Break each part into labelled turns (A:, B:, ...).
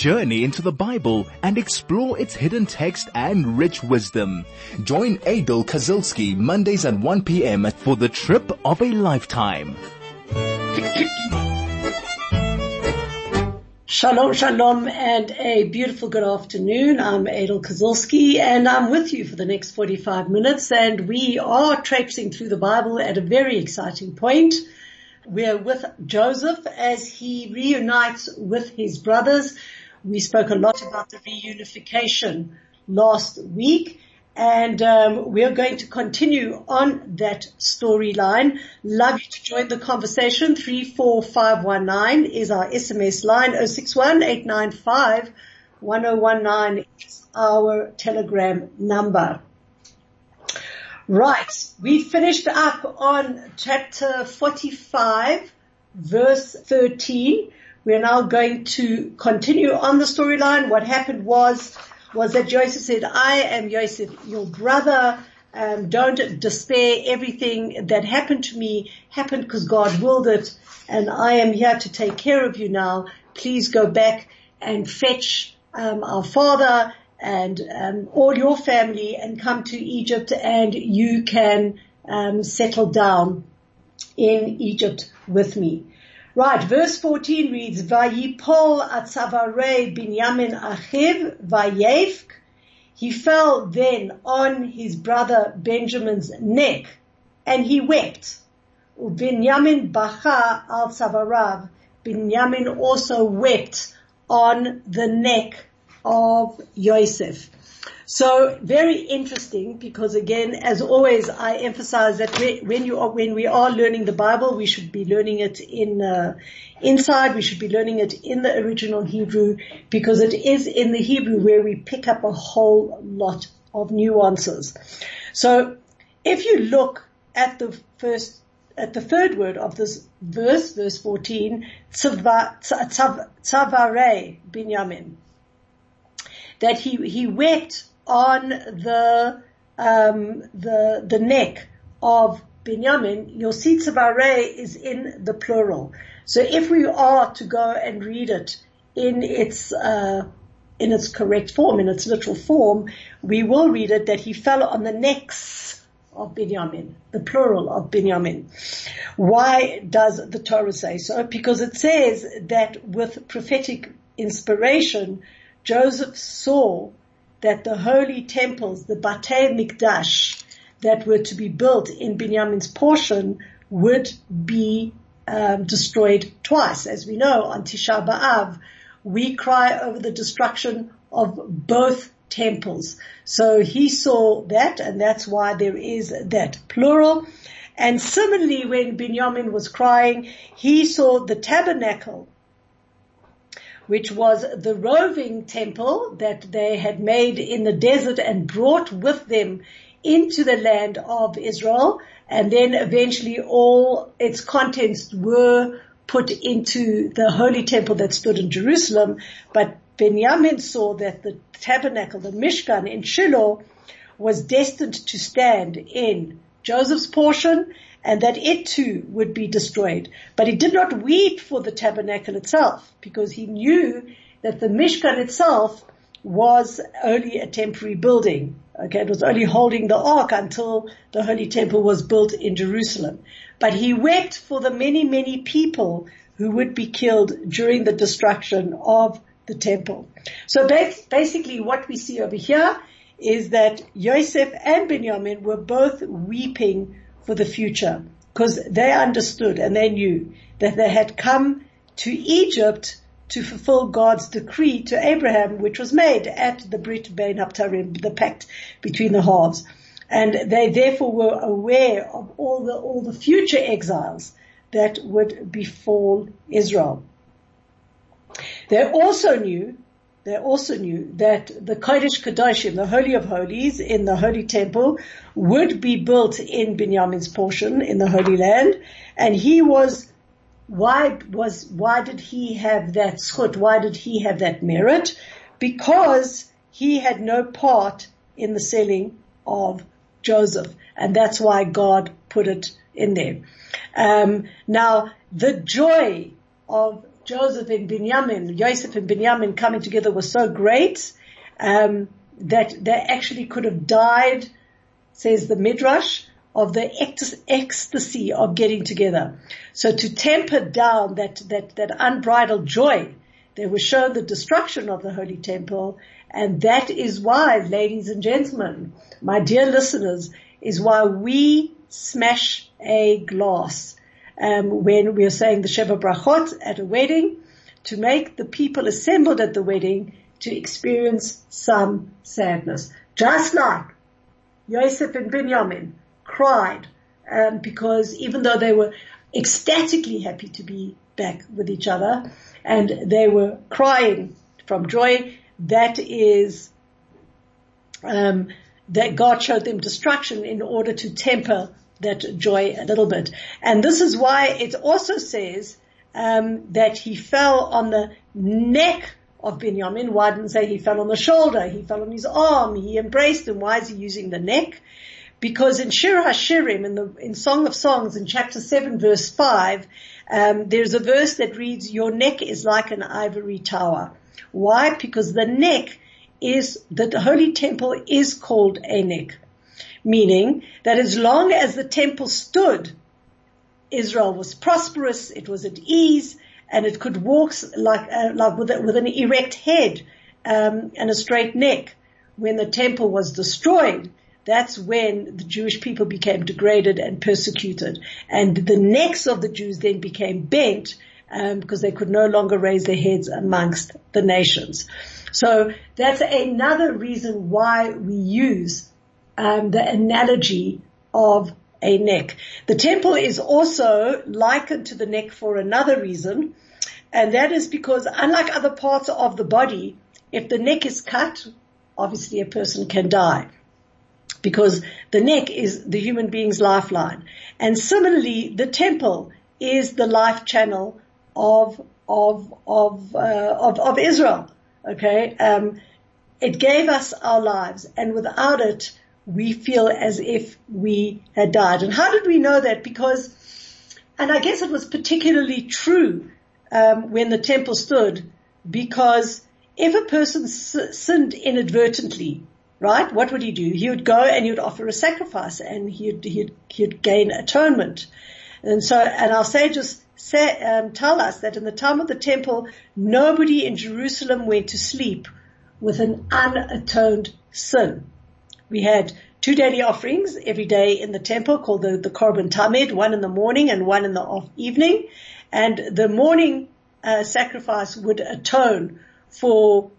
A: journey into the Bible and explore its hidden text and rich wisdom. Join Aidel Kazilsky Mondays at 1 p.m. for the trip of a lifetime.
B: Shalom, shalom, and a beautiful good afternoon. I'm Aidel Kazilsky, and I'm with you for the next 45 minutes, and we are traipsing through the Bible at a very exciting point. We're with Joseph as he reunites with his brothers. We spoke a lot about the reunification last week, and um, we are going to continue on that storyline. Love you to join the conversation. 34519 is our SMS line. 061 1019 is our telegram number. Right. We finished up on chapter 45 verse 13. We are now going to continue on the storyline. What happened was was that Joseph said, I am Joseph, your brother. Um, don't despair. Everything that happened to me happened because God willed it, and I am here to take care of you now. Please go back and fetch um, our father and um, all your family and come to Egypt, and you can um, settle down in Egypt with me. Right, verse 14 reads, Vayipol atzavare binyamin achiv vayevk. He fell then on his brother Benjamin's neck and he wept. Binyamin bacha al tzavarav. Binyamin also wept on the neck of Yosef. So very interesting because again, as always, I emphasize that when you are, when we are learning the Bible, we should be learning it in, uh, inside, we should be learning it in the original Hebrew because it is in the Hebrew where we pick up a whole lot of nuances. So if you look at the first, at the third word of this verse, verse 14, tzavare binyamin, that he, he wept on the um, the the neck of Binyamin, you'll see tzavare is in the plural. So if we are to go and read it in its uh, in its correct form, in its literal form, we will read it that he fell on the necks of Binyamin, the plural of Binyamin. Why does the Torah say so? Because it says that with prophetic inspiration, Joseph saw that the holy temples, the Batei Mikdash, that were to be built in Binyamin's portion would be um, destroyed twice. As we know, on Tisha B'Av, we cry over the destruction of both temples. So he saw that, and that's why there is that plural. And similarly, when Binyamin was crying, he saw the tabernacle which was the roving temple that they had made in the desert and brought with them into the land of Israel. And then eventually all its contents were put into the holy temple that stood in Jerusalem. But Benjamin saw that the tabernacle, the Mishkan in Shiloh was destined to stand in Joseph's portion and that it too would be destroyed. But he did not weep for the tabernacle itself because he knew that the Mishkan itself was only a temporary building. Okay, it was only holding the ark until the holy temple was built in Jerusalem. But he wept for the many, many people who would be killed during the destruction of the temple. So basically what we see over here is that Yosef and Benjamin were both weeping for the future because they understood and they knew that they had come to Egypt to fulfill God's decree to Abraham, which was made at the Brit Bein HaBetarim, the pact between the halves. And they therefore were aware of all the, all the future exiles that would befall Israel. They also knew they also knew that the Kodesh Kodashim, the Holy of Holies in the Holy Temple would be built in Binyamin's portion in the Holy Land and he was why was, why did he have that schut? Why did he have that merit? Because he had no part in the selling of Joseph. And that's why God put it in there. Um, now the joy of Joseph and Binyamin, Joseph and Binyamin coming together was so great um, that they actually could have died, says the Midrash, of the ecstasy of getting together. So to temper down that, that, that unbridled joy, they were shown the destruction of the Holy Temple. And that is why, ladies and gentlemen, my dear listeners, is why we smash a glass um, when we are saying the Sheva Brachot at a wedding to make the people assembled at the wedding to experience some sadness. Just like Yosef and Binyamin cried um, because even though they were ecstatically happy to be back with each other and they were crying from joy, that is um, that God showed them destruction in order to temper that joy a little bit. And this is why it also says um, that he fell on the neck of Binyamin. Why didn't say he fell on the shoulder? He fell on his arm. He embraced him. Why is he using the neck? Because in Shir HaShirim, in the in Song of Songs, in chapter seven, verse five, um, there's a verse that reads, "Your neck is like an ivory tower." Why? Because the neck is the Holy Temple is called a neck meaning that as long as the temple stood, Israel was prosperous, it was at ease, and it could walk like, uh, like with, with, an erect head um, and a straight neck. When the temple was destroyed, that's when the Jewish people became degraded and persecuted, and the necks of the Jews then became bent um, because they could no longer raise their heads amongst the nations. So that's another reason why we use um, the analogy of a neck. The temple is also likened to the neck for another reason, and that is because unlike other parts of the body, if the neck is cut, obviously a person can die because the neck is the human being's lifeline. And similarly, the temple is the life channel of of of uh, of, of Israel. Okay, um, it gave us our lives, and without it, we feel as if we had died. And how did we know that? Because, and I guess it was particularly true um, when the temple stood, because if a person sinned inadvertently, right, what would he do? He would go and he would offer a sacrifice, and he'd he'd, he'd gain atonement. And so, and our sages say, um, tell us that in the time of the temple, nobody in Jerusalem went to sleep with an unatoned sin. We had two daily offerings every day in the temple called the, the Korban Tamid, one in the morning and one in the evening. And the morning uh, sacrifice would atone for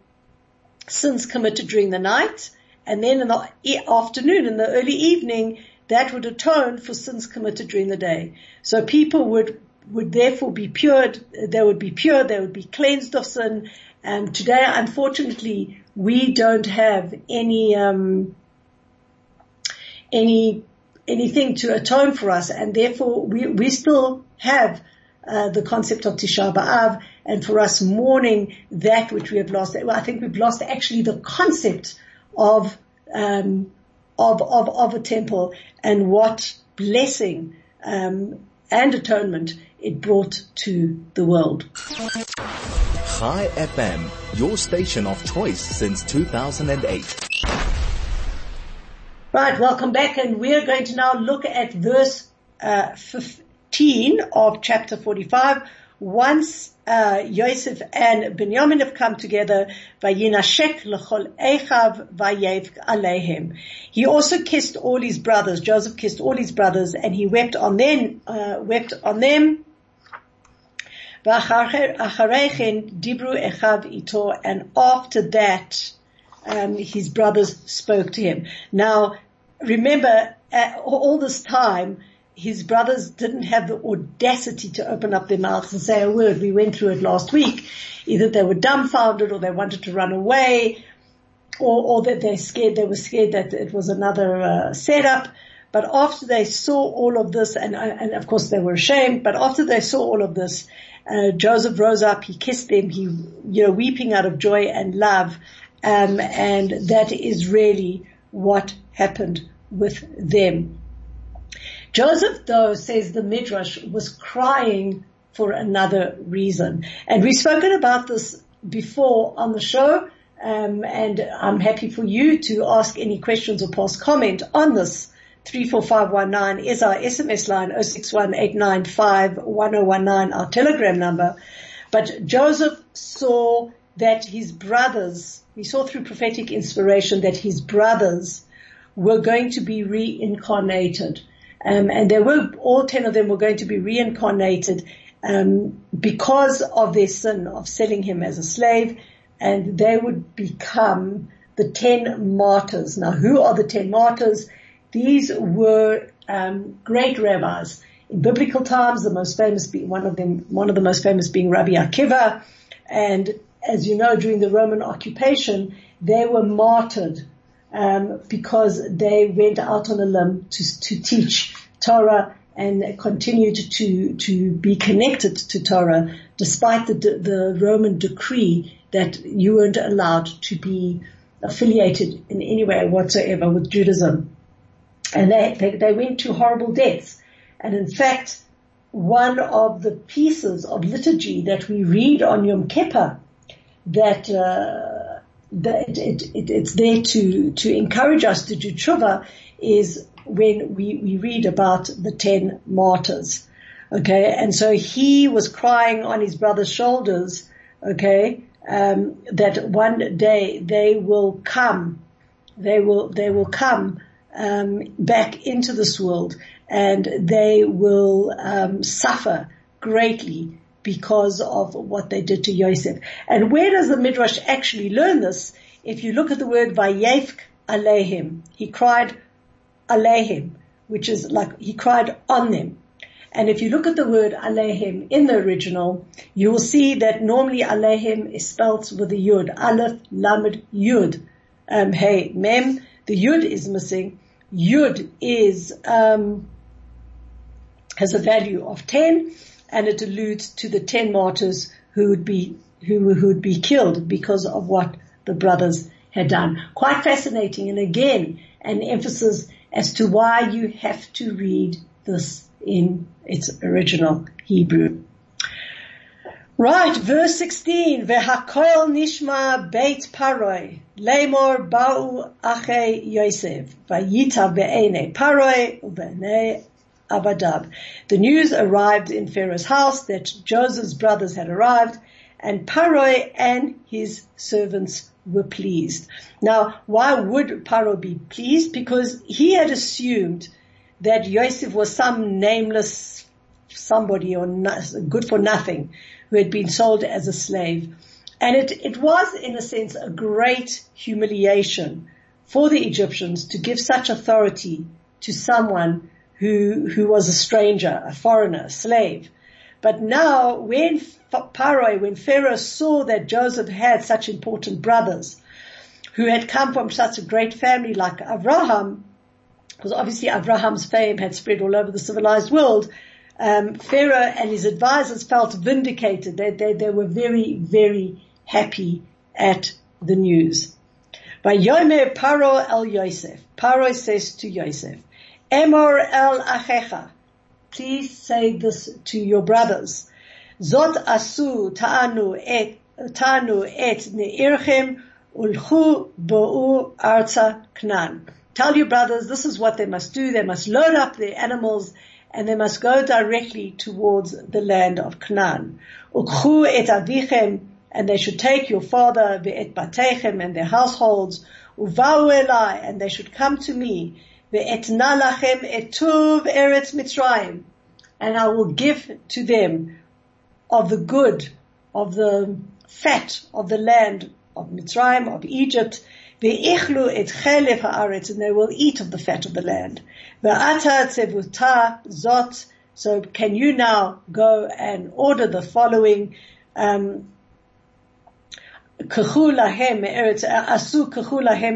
B: sins committed during the night. And then in the afternoon, in the early evening, that would atone for sins committed during the day. So people would, would therefore be pure, they would be pure, they would be cleansed of sin. And today, unfortunately, we don't have any, um, any anything to atone for us, and therefore we we still have uh, the concept of Tisha B'av, and for us mourning that which we have lost. Well, I think we've lost actually the concept of um, of, of of a temple and what blessing um, and atonement it brought to the world.
A: Chai FM, your station of choice since 2008.
B: Right, welcome back and we're going to now look at verse uh, 15 of chapter 45. Once uh, Yosef and Benjamin have come together, echav. He also kissed all his brothers. Joseph kissed all his brothers, and he wept on them. Uh, wept on them. and after that, um, his brothers spoke to him. Now, remember, uh, all this time, his brothers didn't have the audacity to open up their mouths and say a word. We went through it last week. Either they were dumbfounded or they wanted to run away or, or that they scared, they were scared that it was another uh, setup. But after they saw all of this, and, uh, and of course they were ashamed, but after they saw all of this, uh, Joseph rose up, he kissed them, he, you know, weeping out of joy and love, um, and that is really what happened with them. Joseph, though, says the Midrash, was crying for another reason. And we've spoken about this before on the show, um, and I'm happy for you to ask any questions or pass comment on this. 34519 is our SMS line, 0618951019, our telegram number. But Joseph saw that his brothers, he saw through prophetic inspiration that his brothers were going to be reincarnated. Um, and they were, all ten of them were going to be reincarnated um, because of their sin of selling him as a slave, and they would become the ten martyrs. Now, who are the ten martyrs? These were um, great rabbis in biblical times. The most famous, one of them, one of the most famous being Rabbi Akiva, and as you know, during the Roman occupation, they were martyred um, because they went out on a limb to, to teach Torah and continued to to be connected to Torah despite the the Roman decree that you weren't allowed to be affiliated in any way whatsoever with Judaism. And they, they, they went to horrible deaths. And in fact, one of the pieces of liturgy that we read on Yom Kippur that, uh, that it, it, it's there to, to encourage us to do tshuva is when we, we read about the ten martyrs. Okay. And so he was crying on his brother's shoulders. Okay. Um, that one day they will come, they will, they will come, um, back into this world and they will, um, suffer greatly because of what they did to Yosef. And where does the Midrash actually learn this? If you look at the word Vayefk Alehim, he cried Alehim, which is like he cried on them. And if you look at the word Alehim in the original, you will see that normally Alehim is spelt with a Yud, Aleph, Lamed, Yud, um, Hey, Mem. The Yud is missing. Yud is, um, has a value of 10 and it alludes to the 10 martyrs who would be, who, would be killed because of what the brothers had done. Quite fascinating. And again, an emphasis as to why you have to read this in its original Hebrew. Right, verse 16, V'hakol nishma beit paroi, lemor ba'u ache Yosef, vayita be'ene paroi, u'be'ene abadab. The news arrived in Pharaoh's house that Joseph's brothers had arrived, and Paroi and his servants were pleased. Now, why would Paro be pleased? Because he had assumed that Yosef was some nameless somebody or good for nothing who had been sold as a slave. And it, it was, in a sense, a great humiliation for the Egyptians to give such authority to someone who, who was a stranger, a foreigner, a slave. But now when Pharaoh, when Pharaoh saw that Joseph had such important brothers who had come from such a great family like Abraham, because obviously Abraham's fame had spread all over the civilized world, um, Pharaoh and his advisors felt vindicated. They, they, they were very, very happy at the news. By Yomer Paro el Yosef, Paro says to Yosef, Emor el achecha. Please say this to your brothers. Zot asu ta'anu et, ta'anu et ne'irchem ulchu bo'u arza knan. Tell your brothers this is what they must do. They must load up their animals and they must go directly towards the land of Canaan. Ukhu et avichem, and they should take your father, ve'et batechem, and their households, uvau elai, and they should come to me, ve'etna lachem etuv eretz mitzrayim, and I will give to them of the good, of the fat of the land of Mitzrayim, of Egypt, ve'ichlu et chelef haaretz, and they will eat of the fat of the land. Ve'ata tzevuta zot, so can you now go and order the following, um, asu kachu lahem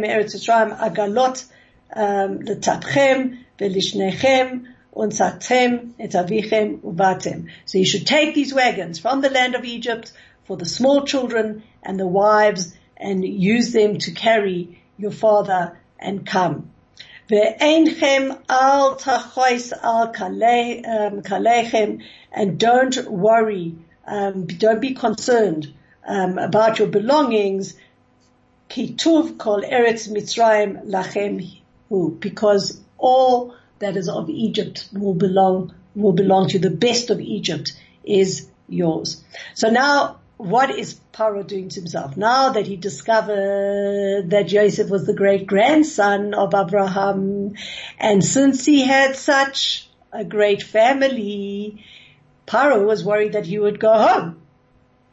B: me'eretz Yisrael agalot um, letatchem ve'lishnechem unsatem et avichem uvatem. So you should take these wagons from the land of Egypt for the small children and the wives and use them to carry your father and come. Ve'enchem al tachois al kalechem, and don't worry, um, don't be concerned um, about your belongings. Kituv kol eretz Mitzrayim lachem hu, because all that is of Egypt will belong will belong to the best of Egypt is yours. So now what is Paro doing to himself? Now that he discovered that Joseph was the great grandson of Abraham, and since he had such a great family, Paro was worried that he would go home.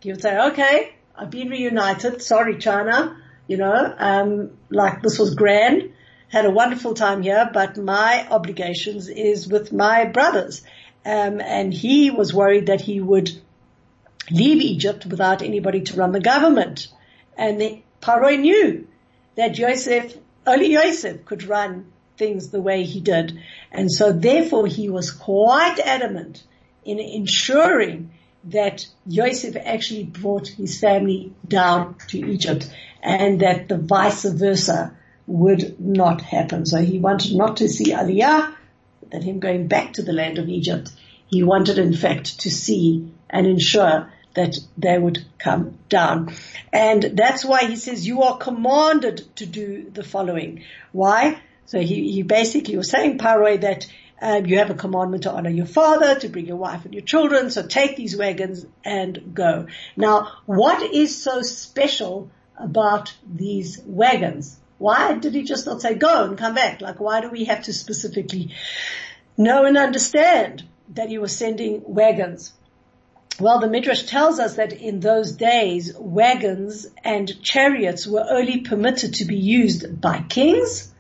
B: He would say, okay, I've been reunited. Sorry, China. You know, um, like this was grand. Had a wonderful time here, but my obligations is with my brothers. Um, and he was worried that he would leave Egypt without anybody to run the government. And the knew that Joseph, only Joseph could run things the way he did. And so therefore he was quite adamant in ensuring that Joseph actually brought his family down to Egypt and that the vice versa would not happen. So he wanted not to see Aliyah, that him going back to the land of Egypt. He wanted in fact to see and ensure that they would come down. And that's why he says you are commanded to do the following. Why? So he, he basically was saying, Paroi, that um, you have a commandment to honor your father, to bring your wife and your children. So take these wagons and go. Now, what is so special about these wagons? Why did he just not say go and come back? Like, why do we have to specifically know and understand that he was sending wagons? Well, the Midrash tells us that in those days, wagons and chariots were only permitted to be used by kings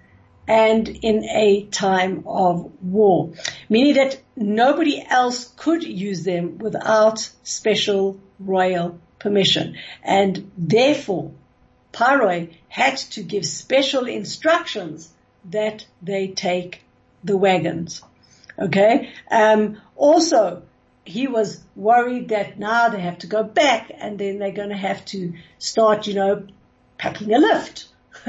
B: and in a time of war, meaning that nobody else could use them without special royal permission. And therefore, Paroi had to give special instructions that they take the wagons. Okay. Um, also, he was worried that now they have to go back and then they're going to have to start, you know, packing a lift.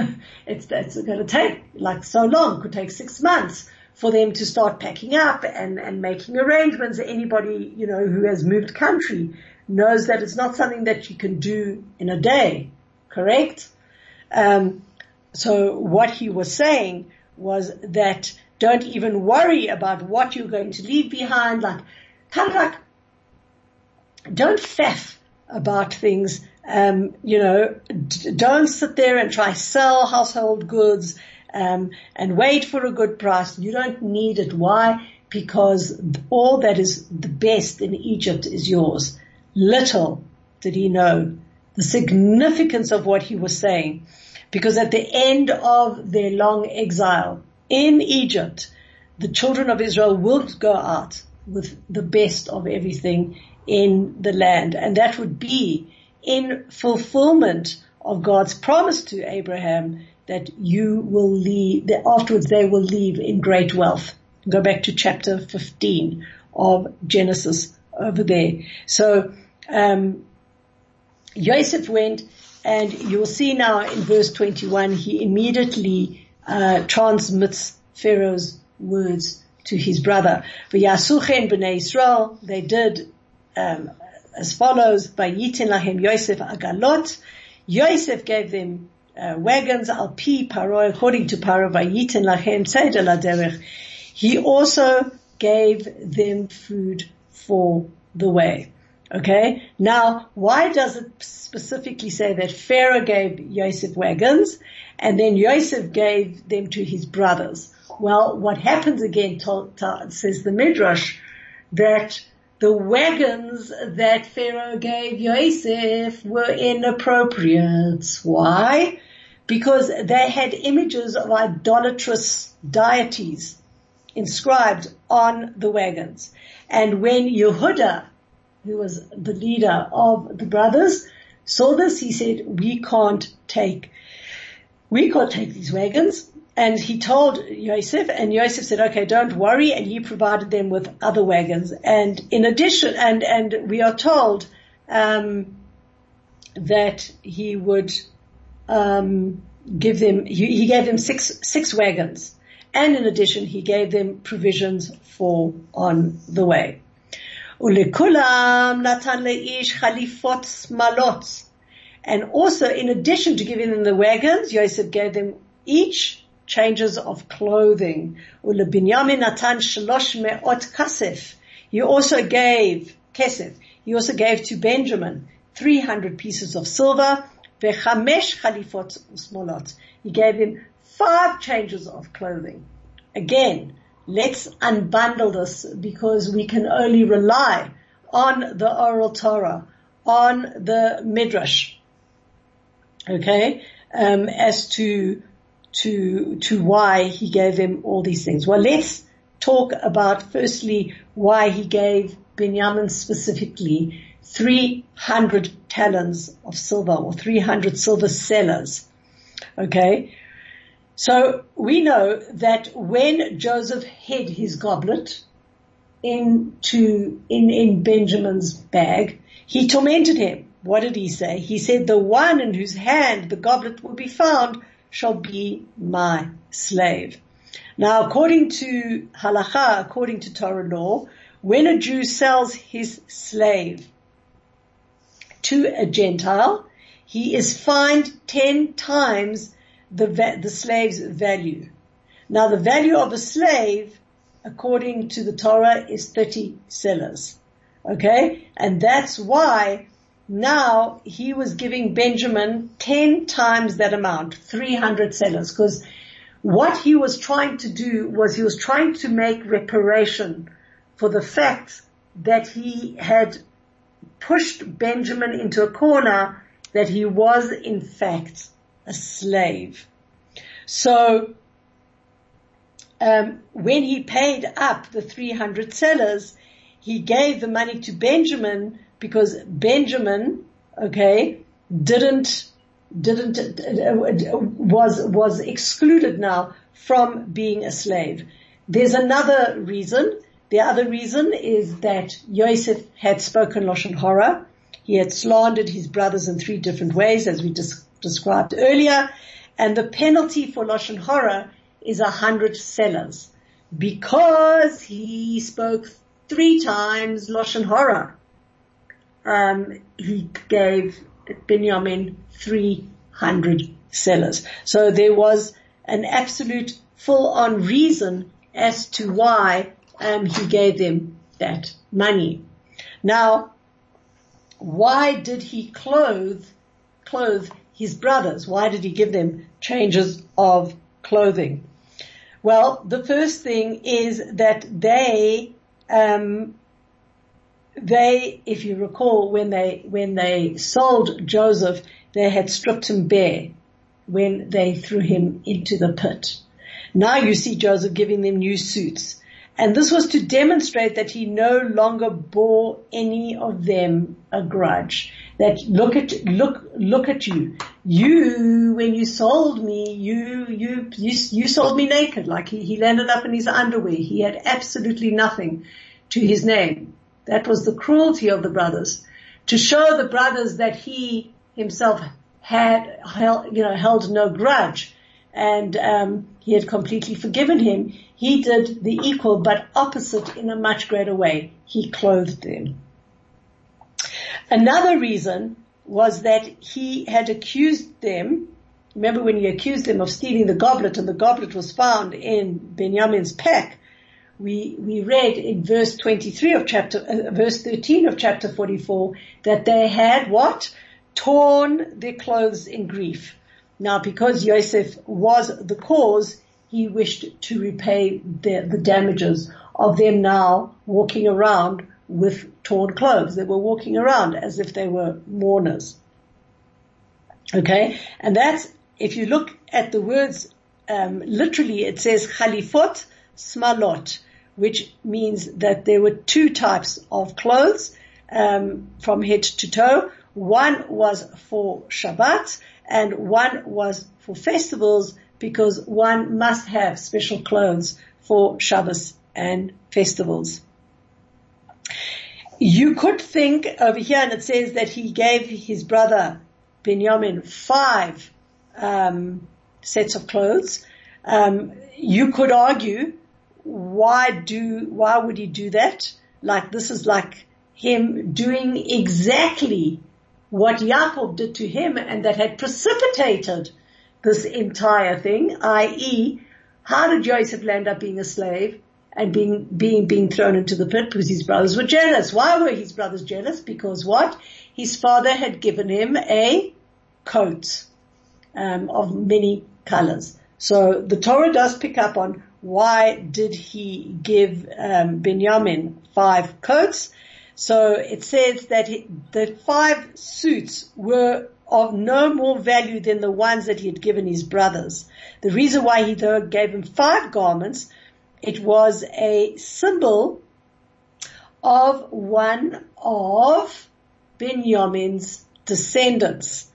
B: it's, it's going to take like so long, could take six months for them to start packing up and, and making arrangements. Anybody, you know, who has moved country knows that it's not something that you can do in a day, correct? Um, so what he was saying was that don't even worry about what you're going to leave behind. Like kind of like, don't faff about things. Um, you know, d- don't sit there and try to sell household goods, um, and wait for a good price. You don't need it. Why? Because all that is the best in Egypt is yours. Little did he know the significance of what he was saying. Because at the end of their long exile in Egypt, the children of Israel will go out with the best of everything in the land. And that would be in fulfillment of God's promise to Abraham that you will leave, that afterwards they will leave in great wealth. Go back to chapter 15 of Genesis over there. So, um, Joseph went and you'll see now in verse 21, he immediately, uh, transmits Pharaoh's words to his brother. B'nei Yisrael, they did um, as follows, Vayitin lahem Yosef agalot. Yosef gave them uh, wagons al pi paro, according to paro, Vayitin lahem aderech. He also gave them food for the way. Okay. Now, why does it specifically say that Pharaoh gave Yosef wagons and then Yosef gave them to his brothers? Well, what happens again, says the Midrash, that the wagons that Pharaoh gave Yosef were inappropriate. Why? Because they had images of idolatrous deities inscribed on the wagons. And when Yehuda, who was the leader of the brothers, saw this, he said, we can't take, we can't take these wagons and he told Yosef, and Yosef said, okay, don't worry, and he provided them with other wagons. And in addition, and, and we are told, um, that he would, um, give them, he, he, gave them six, six wagons. And in addition, he gave them provisions for on the way. And also, in addition to giving them the wagons, Yosef gave them each changes of clothing. natan shalosh me'ot kasef. He also gave kesef. He also gave to Benjamin 300 pieces of silver. Vechamesh chalifot smolot. He gave him five changes of clothing. Again, let's unbundle this because we can only rely on the oral Torah, on the midrash, okay, um, as to to to why he gave him all these things. Well, let's talk about firstly why he gave Benjamin specifically 300 talents of silver or 300 silver sellers. Okay. So we know that when Joseph hid his goblet into, in, in Benjamin's bag, he tormented him. What did he say? He said, the one in whose hand the goblet will be found shall be my slave. Now, according to halacha, according to Torah law, when a Jew sells his slave to a Gentile, he is fined ten times the, the slave's value. Now, the value of a slave, according to the Torah, is 30 sellers. Okay? And that's why now he was giving Benjamin 10 times that amount, 300 sellers, because what he was trying to do was he was trying to make reparation for the fact that he had pushed Benjamin into a corner that he was in fact a slave. So, um, when he paid up the 300 sellers, he gave the money to Benjamin because Benjamin, okay, didn't, didn't, was, was excluded now from being a slave. There's another reason. The other reason is that Yosef had spoken Lashon Hara. He had slandered his brothers in three different ways, as we dis- described earlier. And the penalty for Lashon Hara is a hundred sellers because he spoke three times Lashon Hara um, he gave Benjamin 300 sellers. So there was an absolute full-on reason as to why um, he gave them that money. Now, why did he clothe clothe his brothers? Why did he give them changes of clothing? Well, the first thing is that they um, they, if you recall, when they when they sold Joseph, they had stripped him bare when they threw him into the pit. Now you see Joseph giving them new suits. And this was to demonstrate that he no longer bore any of them a grudge. That look at, look, look at you. You, when you sold me, you, you, you, you sold me naked. Like he, he landed up in his underwear. He had absolutely nothing to his name. That was the cruelty of the brothers to show the brothers that he himself had held, you know, held no grudge and um, he had completely forgiven him. He did the equal but opposite in a much greater way. He clothed them. Another reason was that he had accused them. Remember when he accused them of stealing the goblet and the goblet was found in Benjamin's pack we, we read in verse 23 of chapter, uh, verse 13 of chapter 44 that they had what? Torn their clothes in grief. Now because Yosef was the cause, he wished to repay the, the damages of them now walking around with torn clothes. They were walking around as if they were mourners. Okay? And that's, if you look at the words, um, literally it says chalifot smalot which means that there were two types of clothes um, from head to toe. One was for Shabbat and one was for festivals because one must have special clothes for Shabbos and festivals. You could think over here, and it says that he gave his brother Benjamin five um, sets of clothes. Um, you could argue, why do, why would he do that? Like this is like him doing exactly what Yaakov did to him and that had precipitated this entire thing, i.e., how did Joseph land up being a slave and being, being, being thrown into the pit? Because his brothers were jealous. Why were his brothers jealous? Because what? His father had given him a coat, um, of many colors. So the Torah does pick up on why did he give, um, Benjamin five coats? So it says that he, the five suits were of no more value than the ones that he had given his brothers. The reason why he though gave him five garments, it was a symbol of one of Benjamin's descendants.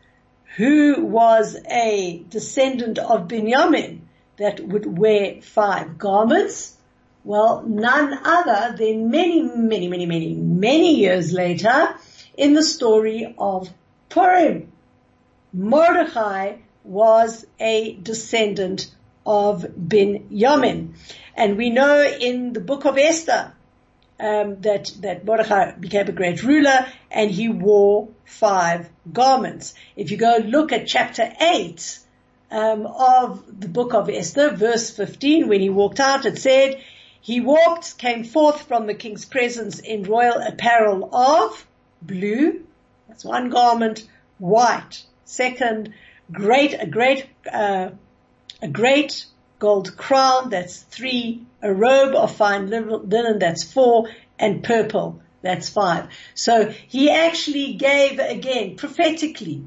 B: Who was a descendant of Benjamin that would wear five garments? Well, none other than many, many, many, many, many years later in the story of Purim. Mordechai was a descendant of Binyamin. And we know in the book of Esther, um, that, that Mordechai became a great ruler and he wore five garments. If you go look at chapter eight, um, of the book of Esther, verse 15, when he walked out, it said, he walked, came forth from the king's presence in royal apparel of blue. That's one garment. White. Second, great, a great, uh, a great gold crown. That's three. A robe of fine linen. That's four. And purple. That's five. So he actually gave again prophetically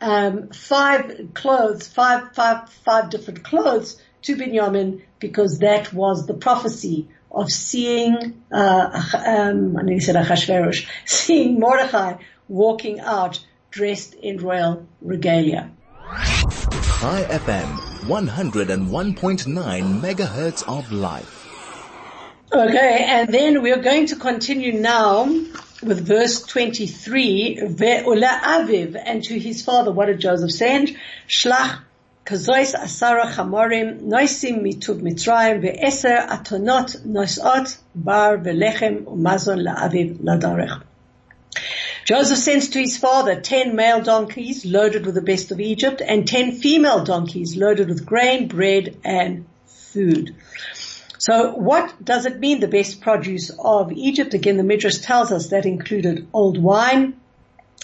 B: um, five clothes, five, five, five different clothes to Binyamin because that was the prophecy of seeing, uh, um, I said Achashverosh, seeing Mordechai walking out dressed in royal regalia.
A: Chai FM, 101.9 megahertz of life.
B: Okay, and then we're going to continue now with verse 23, Ve'ula Aviv, and to his father, what did Joseph send? Shlach kazois asara chamorim noisim mitub mitzrayim ve'eser atonot noisot bar ve'lechem umazon la'aviv ladarech. Joseph sends to his father ten male donkeys loaded with the best of Egypt and ten female donkeys loaded with grain, bread, and food. So what does it mean, the best produce of Egypt? Again, the Midrash tells us that included old wine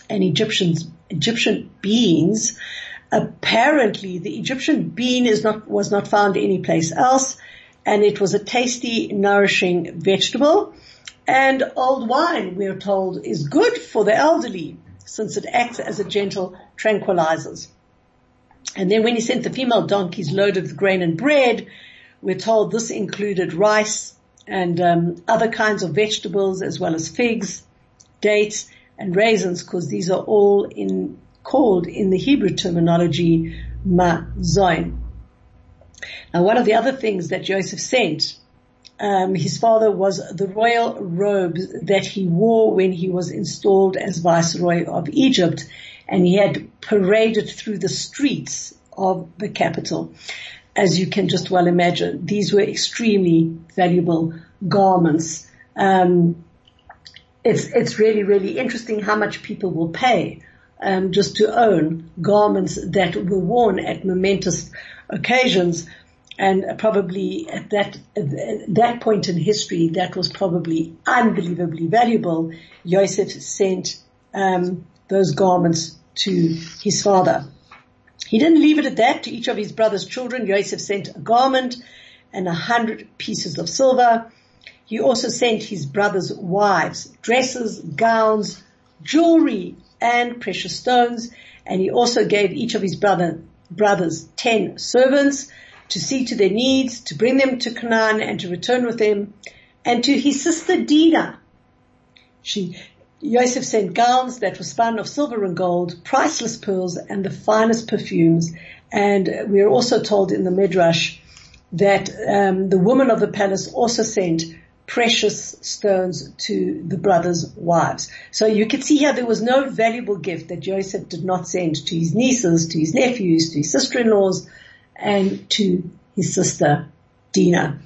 B: and Egyptians, Egyptian beans. Apparently the Egyptian bean is not, was not found anyplace else and it was a tasty, nourishing vegetable. And old wine, we're told, is good for the elderly since it acts as a gentle tranquilizer. And then when he sent the female donkeys loaded with grain and bread, we're told this included rice and um, other kinds of vegetables as well as figs, dates, and raisins, because these are all in called in the Hebrew terminology mazon. Now, one of the other things that Joseph sent um, his father was the royal robes that he wore when he was installed as viceroy of Egypt, and he had paraded through the streets of the capital as you can just well imagine, these were extremely valuable garments. Um, it's it's really really interesting how much people will pay um, just to own garments that were worn at momentous occasions, and probably at that at that point in history, that was probably unbelievably valuable. Joseph sent um, those garments to his father. He didn't leave it at that. To each of his brother's children, Joseph sent a garment and a hundred pieces of silver. He also sent his brothers' wives, dresses, gowns, jewelry, and precious stones. And he also gave each of his brother, brothers ten servants to see to their needs, to bring them to Canaan and to return with them. And to his sister Dinah, she, Yosef sent gowns that were spun of silver and gold, priceless pearls, and the finest perfumes. And we are also told in the Midrash that um, the woman of the palace also sent precious stones to the brothers' wives. So you can see here there was no valuable gift that Joseph did not send to his nieces, to his nephews, to his sister-in-laws, and to his sister Dina.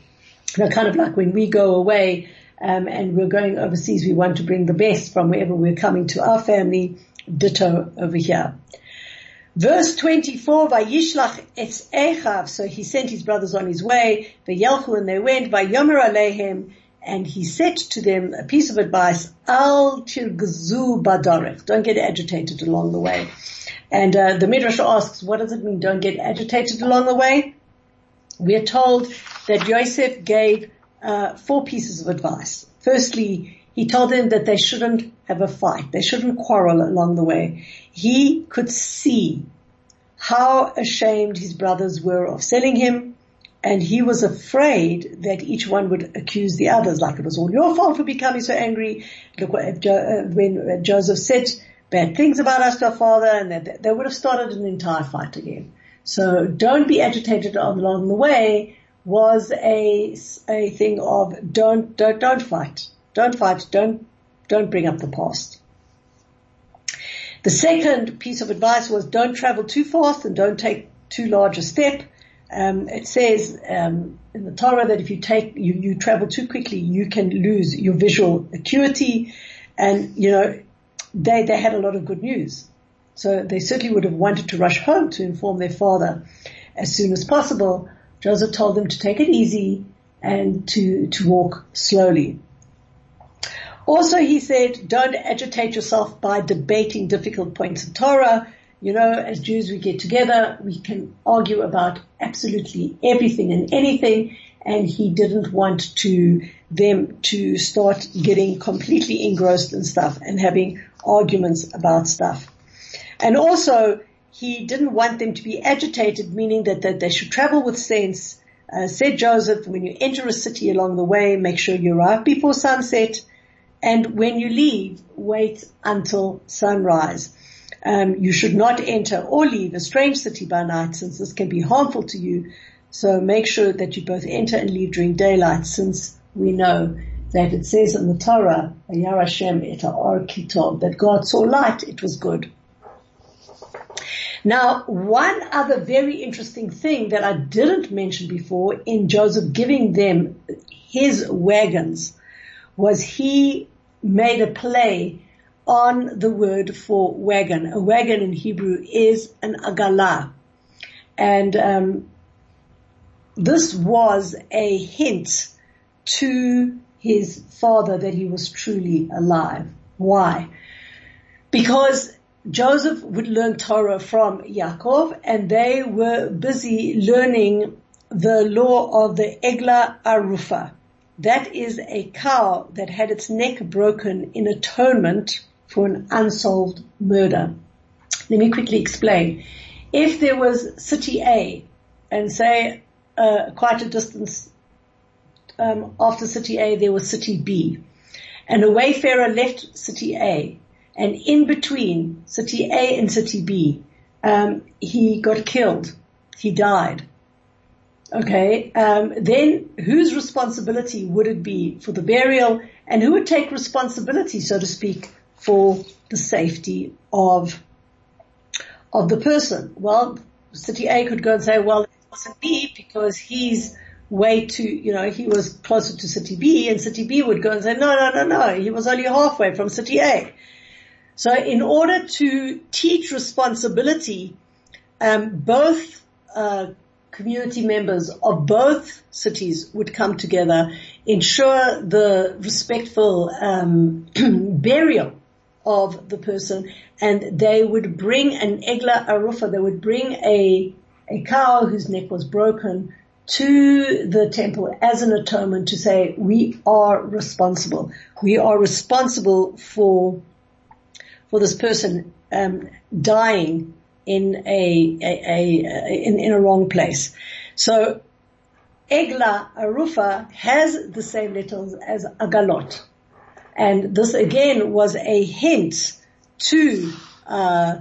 B: Now kind of like when we go away, um, and we're going overseas, we want to bring the best from wherever we're coming to our family. Ditto over here. Verse 24, Vayishlach etz Echav, so he sent his brothers on his way, Vayelchu, and they went, Vayomer Alehem, and he said to them a piece of advice, Al tirgzu badarech, don't get agitated along the way. And uh, the Midrash asks, what does it mean, don't get agitated along the way? We are told that Yosef gave uh, four pieces of advice. Firstly, he told them that they shouldn't have a fight. They shouldn't quarrel along the way. He could see how ashamed his brothers were of selling him and he was afraid that each one would accuse the others, like it was all your fault for becoming so angry. Look what, uh, when Joseph said bad things about us to our father and that they would have started an entire fight again. So don't be agitated along the way was a, a thing of don't, don't, don't fight. Don't fight. Don't, don't bring up the past. The second piece of advice was don't travel too fast and don't take too large a step. Um, it says um, in the Torah that if you take you, you travel too quickly, you can lose your visual acuity, and you know they they had a lot of good news, so they certainly would have wanted to rush home to inform their father as soon as possible. Joseph told them to take it easy and to to walk slowly. Also, he said, don't agitate yourself by debating difficult points of Torah. You know, as Jews, we get together, we can argue about absolutely everything and anything. And he didn't want to them to start getting completely engrossed in stuff and having arguments about stuff. And also, he didn't want them to be agitated, meaning that, that they should travel with sense. Uh, said Joseph, when you enter a city along the way, make sure you arrive before sunset and when you leave, wait until sunrise. Um, you should not enter or leave a strange city by night since this can be harmful to you. So make sure that you both enter and leave during daylight since we know that it says in the Torah, that God saw light, it was good. Now, one other very interesting thing that I didn't mention before in Joseph giving them his wagons was he made a play on the word for wagon. A wagon in Hebrew is an agala. And um, this was a hint to his father that he was truly alive. Why? Because Joseph would learn Torah from Yaakov and they were busy learning the law of the Egla Arufa. That is a cow that had its neck broken in atonement for an unsolved murder. Let me quickly explain. If there was city A and say uh, quite a distance um, after city A there was city B and a wayfarer left city A and in between city A and city B um, he got killed. He died. Okay, um, then whose responsibility would it be for the burial, and who would take responsibility, so to speak, for the safety of of the person? Well, City A could go and say, well, it wasn't me because he's way to, you know, he was closer to City B, and City B would go and say, no, no, no, no, he was only halfway from City A. So in order to teach responsibility, um, both uh, community members of both cities would come together, ensure the respectful um, burial of the person, and they would bring an egla arufa. They would bring a a cow whose neck was broken to the temple as an atonement to say we are responsible. We are responsible for for this person um, dying in a, a, a, in, in a wrong place. So Egla Arufa has the same letters as Agalot. And this again was a hint to, uh,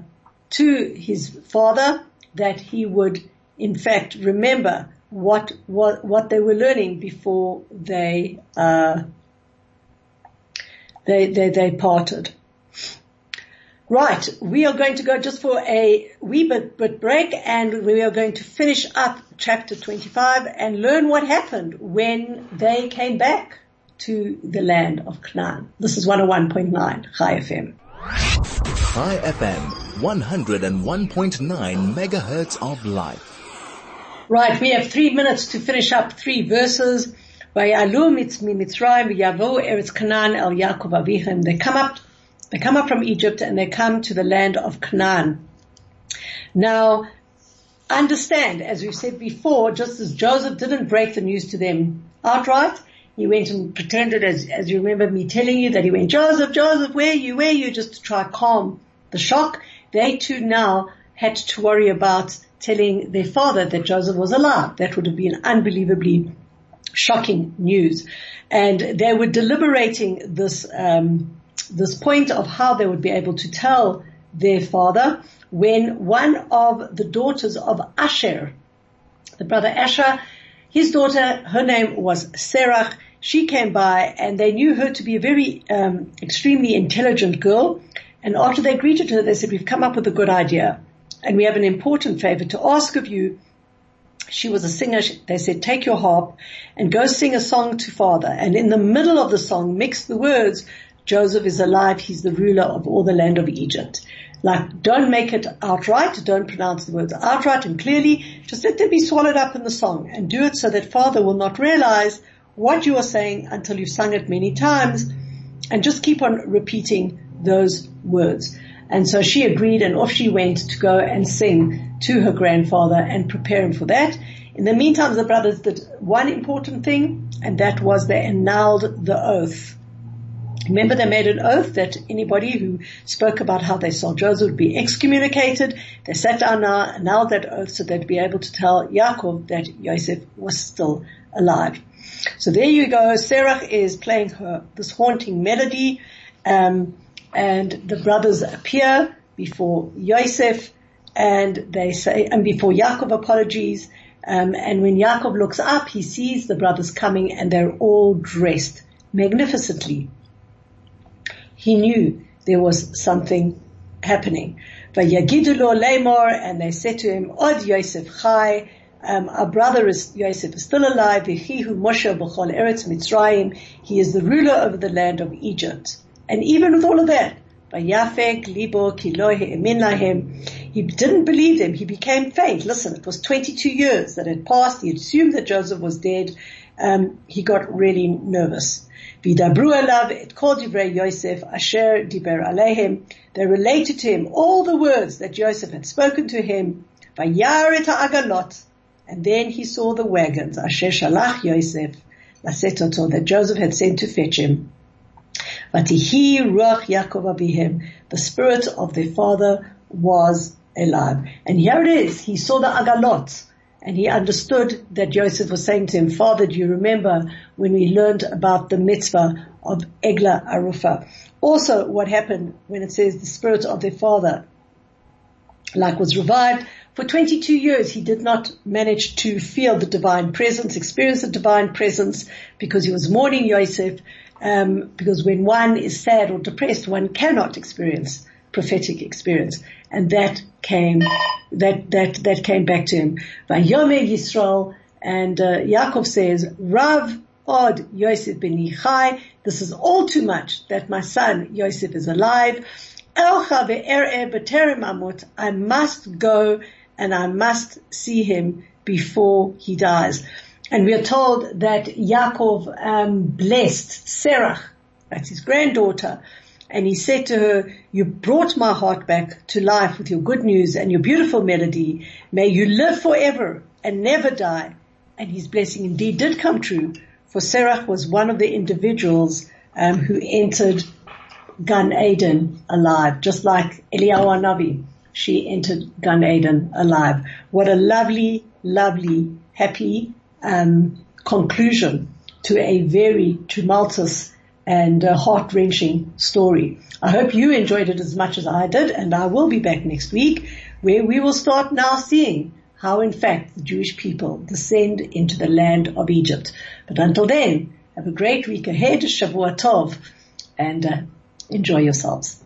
B: to his father that he would in fact remember what, what, what they were learning before they, uh, they, they, they parted. Right, we are going to go just for a wee bit, bit break and we are going to finish up chapter 25 and learn what happened when they came back to the land of Canaan. This is 101.9 Chai FM.
A: Chai FM, 101.9 megahertz of life.
B: Right, we have three minutes to finish up three verses. They come up they come up from Egypt and they come to the land of Canaan. Now, understand, as we've said before, just as Joseph didn't break the news to them outright, he went and pretended, as, as you remember me telling you, that he went, Joseph, Joseph, where you, where you, just to try calm the shock. They too now had to worry about telling their father that Joseph was alive. That would have been unbelievably shocking news. And they were deliberating this, um, this point of how they would be able to tell their father when one of the daughters of Asher, the brother Asher, his daughter, her name was Serach, she came by and they knew her to be a very um, extremely intelligent girl. And after they greeted her, they said, we've come up with a good idea and we have an important favor to ask of you. She was a singer. They said, take your harp and go sing a song to father. And in the middle of the song, mix the words, Joseph is alive. He's the ruler of all the land of Egypt. Like, don't make it outright. Don't pronounce the words outright and clearly. Just let them be swallowed up in the song and do it so that father will not realize what you are saying until you've sung it many times and just keep on repeating those words. And so she agreed and off she went to go and sing to her grandfather and prepare him for that. In the meantime, the brothers did one important thing and that was they annulled the oath Remember they made an oath that anybody who spoke about how they saw Joseph would be excommunicated. They sat down now, annulled that oath so they'd be able to tell Yaakov that Yosef was still alive. So there you go. Sarah is playing her, this haunting melody, um, and the brothers appear before Yosef and they say, and before Yaakov apologies, um, and when Yaakov looks up, he sees the brothers coming and they're all dressed magnificently he knew there was something happening. lemor, and they said to him, Od Yosef Chai, um, our brother is Yosef is still alive. He is the ruler over the land of Egypt. And even with all of that, libo. He didn't believe them. He became faint. Listen, it was 22 years that had passed. He assumed that Joseph was dead. Um, he got really nervous. They related to him all the words that Joseph had spoken to him. And then he saw the wagons, Yosef, that Joseph had sent to fetch him. Vatihi ruach Yaakov abihem. The spirit of their father was alive. And here it is. He saw the agalot and he understood that Joseph was saying to him, Father, do you remember when we learned about the mitzvah of Egla Arufa? Also, what happened when it says the spirit of their father, like was revived, for 22 years he did not manage to feel the divine presence, experience the divine presence because he was mourning Joseph, um, because when one is sad or depressed, one cannot experience prophetic experience. And that came, that, that, that came back to him. Vayome Yisrael, and uh, Yaakov says, Rav Od Yosef beni chai, this is all too much that my son Yosef is alive. Elcha I must go and I must see him before he dies. And we are told that Yaakov um, blessed Sarah, that's his granddaughter, and he said to her, you brought my heart back to life with your good news and your beautiful melody. May you live forever and never die. And his blessing indeed did come true for Serach was one of the individuals um, who entered Gan Eden alive, just like Eliyahu Navi. She entered Gan Eden alive. What a lovely, lovely, happy um, conclusion to a very tumultuous and a heart-wrenching story. I hope you enjoyed it as much as I did and I will be back next week where we will start now seeing how in fact the Jewish people descend into the land of Egypt. But until then, have a great week ahead, Shavua Tov, and uh, enjoy yourselves.